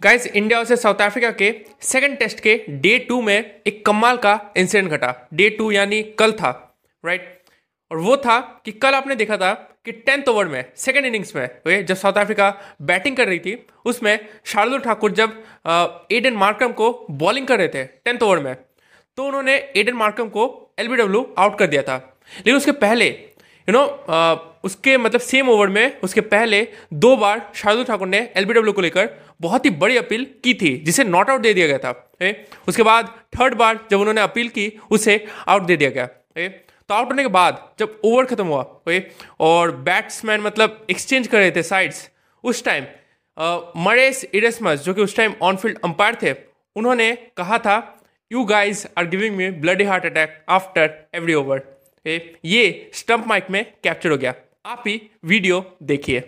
Guys India से South Africa के second test के डे टू में एक कमाल का इंसिडेंट घटा। डे टू यानी कल था राइट और वो था कि कल आपने देखा था कि टेंथ ओवर में सेकंड इनिंग्स में ओके जब साउथ अफ्रीका बैटिंग कर रही थी, उसमें शार्दुल ठाकुर जब एडन मार्कम को बॉलिंग कर रहे थे टेंथ ओवर में तो उन्होंने एडन मार्कम को एल आउट कर दिया था। लेकिन उसके पहले यू नो उसके मतलब सेम ओवर में, उसके पहले दो बार शार्दुल ठाकुर ने एलबीडब्ल्यू को लेकर बहुत ही बड़ी अपील की थी, जिसे नॉट आउट दे दिया गया था, ए? उसके बाद थर्ड बार जब उन्होंने अपील की, उसे आउट दे दिया गया, ए? तो आउट होने के बाद जब ओवर खत्म हुआ ओके और बैट्समैन मतलब एक्सचेंज कर रहे थे साइड्स उस टाइम मरेस इरेसमस जो कि उस टाइम ऑन फ़ील्ड अंपायर थे, उन्होंने कहा था you guys are giving me bloody heart attack after every over ये स्टंप माइक में कैप्चर हो गया। आप ही वीडियो देखिए।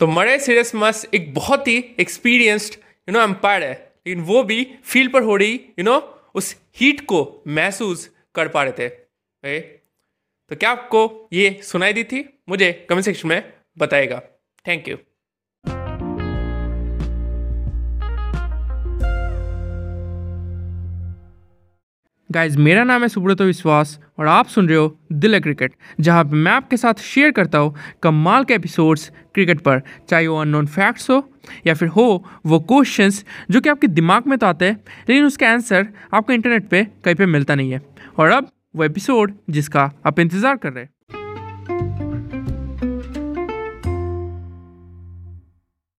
तो मरे सीरियस मस एक बहुत ही एक्सपीरियंस्ड यू नो एम्पायर है। लेकिन वो भी फ़ील्ड पर हो रही यू नो उस हीट को महसूस कर पा रहे थे। ए? तो क्या आपको ये सुनाई दी थी? मुझे कमेंट सेक्शन में बताएगा। थैंक यू गाइज़ मेरा नाम है सुब्रत विश्वास और आप सुन रहे हो दिल क्रिकेट, जहाँ पे मैं आपके साथ शेयर करता हूँ कमाल के एपिसोड्स क्रिकेट पर। चाहे वो अननोन फैक्ट्स हो या फिर हो, वो क्वेश्चंस जो कि आपके दिमाग में तो आते हैं, लेकिन उसका आंसर आपको इंटरनेट पे कहीं पे मिलता नहीं है। और अब वो एपिसोड जिसका आप इंतज़ार कर रहे हैं।